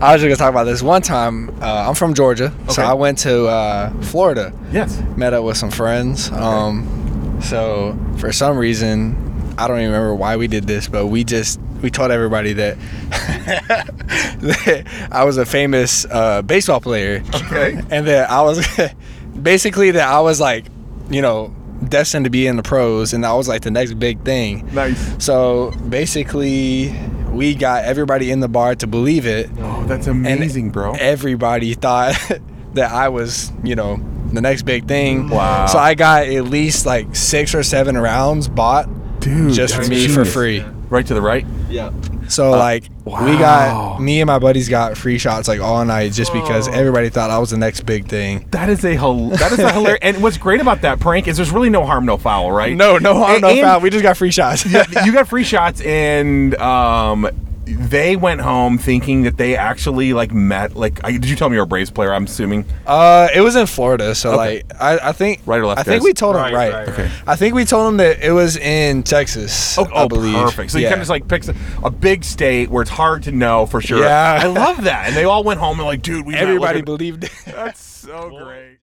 [SPEAKER 11] I was just gonna talk about this one time. Uh, I'm from Georgia, so I went to uh, Florida.
[SPEAKER 1] Yes.
[SPEAKER 11] Met up with some friends. Um, so for some reason, I don't even remember why we did this, but we just we told everybody that, that I was a famous uh, baseball player.
[SPEAKER 1] Okay.
[SPEAKER 11] And that I was basically that I was like, you know, destined to be in the pros, and that was like the next big thing.
[SPEAKER 1] Nice.
[SPEAKER 11] So basically, we got everybody in the bar to believe it.
[SPEAKER 1] Oh, that's amazing, bro.
[SPEAKER 11] Everybody thought that I was, you know, the next big thing.
[SPEAKER 1] Wow.
[SPEAKER 11] So I got at least like six or seven rounds bought
[SPEAKER 1] Dude,
[SPEAKER 11] just for me for
[SPEAKER 1] genius.
[SPEAKER 11] free.
[SPEAKER 1] Right to the right.
[SPEAKER 11] Yeah. So like we got me and my buddies got free shots like all night just because everybody thought I was the next big thing.
[SPEAKER 1] That is a hil- that is a hilarious. and what's great about that prank is there's really no harm, no foul, right?
[SPEAKER 11] No, no harm,
[SPEAKER 1] And-
[SPEAKER 11] no
[SPEAKER 1] and-
[SPEAKER 11] foul. We just got free shots.
[SPEAKER 1] yeah, you got free shots, and um, they went home thinking that they actually like met. Like, I, did you tell me you're a Braves player? I'm assuming.
[SPEAKER 11] Uh, it was in Florida, so
[SPEAKER 1] Okay.
[SPEAKER 11] like I, I think
[SPEAKER 1] Right or left,
[SPEAKER 11] I think we told them
[SPEAKER 4] Right,
[SPEAKER 11] right.
[SPEAKER 4] right,
[SPEAKER 1] Okay.
[SPEAKER 11] I think we told them that it was in Texas.
[SPEAKER 1] Oh,
[SPEAKER 11] I
[SPEAKER 1] oh,
[SPEAKER 11] believe.
[SPEAKER 1] perfect. So you
[SPEAKER 11] yeah.
[SPEAKER 1] kind of just like picks a, a big state where it's hard to know for sure.
[SPEAKER 11] Yeah.
[SPEAKER 1] I love that. And they all went home and like, dude, we
[SPEAKER 11] everybody believed. it.
[SPEAKER 1] That's so great.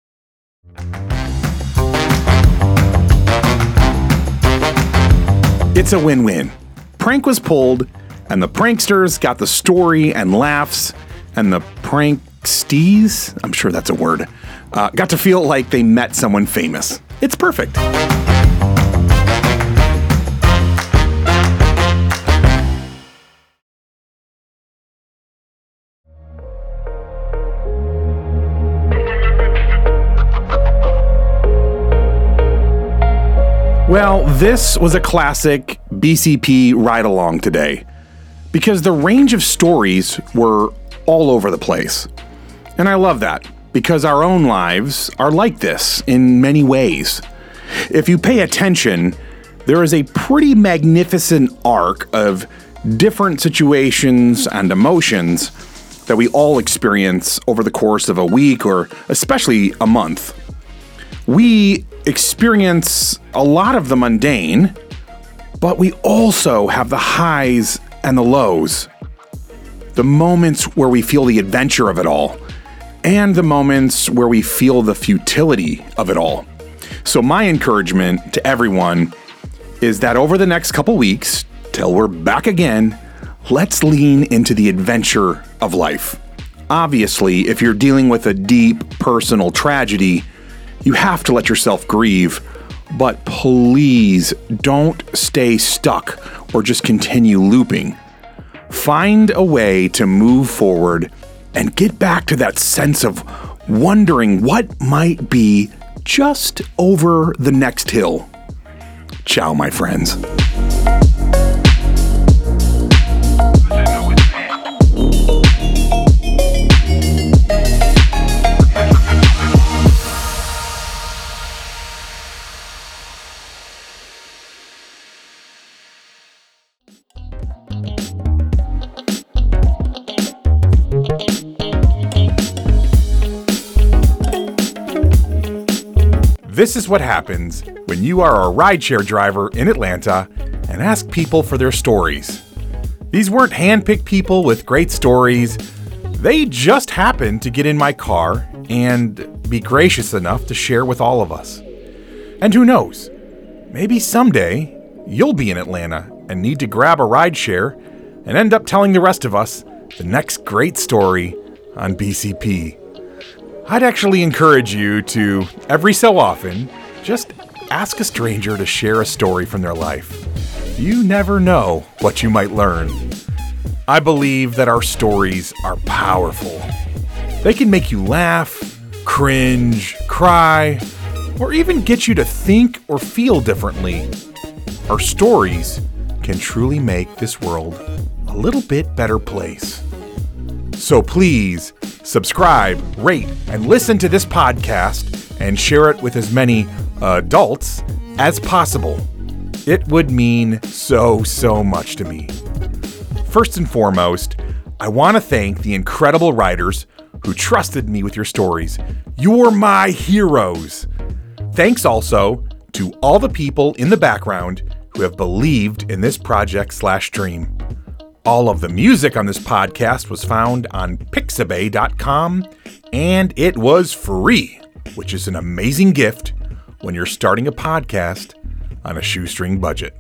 [SPEAKER 1] It's a win win. Prank was pulled, and the pranksters got the story and laughs, and the prankstees, I'm sure that's a word, uh, got to feel like they met someone famous. It's perfect. Well, this was a classic BCP ride along today because the range of stories were all over the place. And I love that because our own lives are like this in many ways. If you pay attention, there is a pretty magnificent arc of different situations and emotions that we all experience over the course of a week or especially a month we experience a lot of the mundane, but we also have the highs and the lows. The moments where we feel the adventure of it all, and the moments where we feel the futility of it all. So, my encouragement to everyone is that over the next couple weeks, till we're back again, let's lean into the adventure of life. Obviously, if you're dealing with a deep personal tragedy, you have to let yourself grieve, but please don't stay stuck or just continue looping. Find a way to move forward and get back to that sense of wondering what might be just over the next hill. Ciao, my friends. This is what happens when you are a rideshare driver in Atlanta and ask people for their stories. These weren't handpicked people with great stories. They just happened to get in my car and be gracious enough to share with all of us. And who knows? Maybe someday you'll be in Atlanta and need to grab a rideshare and end up telling the rest of us the next great story on BCP. I'd actually encourage you to, every so often, just ask a stranger to share a story from their life. You never know what you might learn. I believe that our stories are powerful. They can make you laugh, cringe, cry, or even get you to think or feel differently. Our stories can truly make this world a little bit better place. So please subscribe, rate, and listen to this podcast and share it with as many adults as possible. It would mean so, so much to me. First and foremost, I want to thank the incredible riders who trusted me with your stories. You're my heroes. Thanks also to all the people in the background who have believed in this project slash dream. All of the music on this podcast was found on pixabay.com and it was free, which is an amazing gift when you're starting a podcast on a shoestring budget.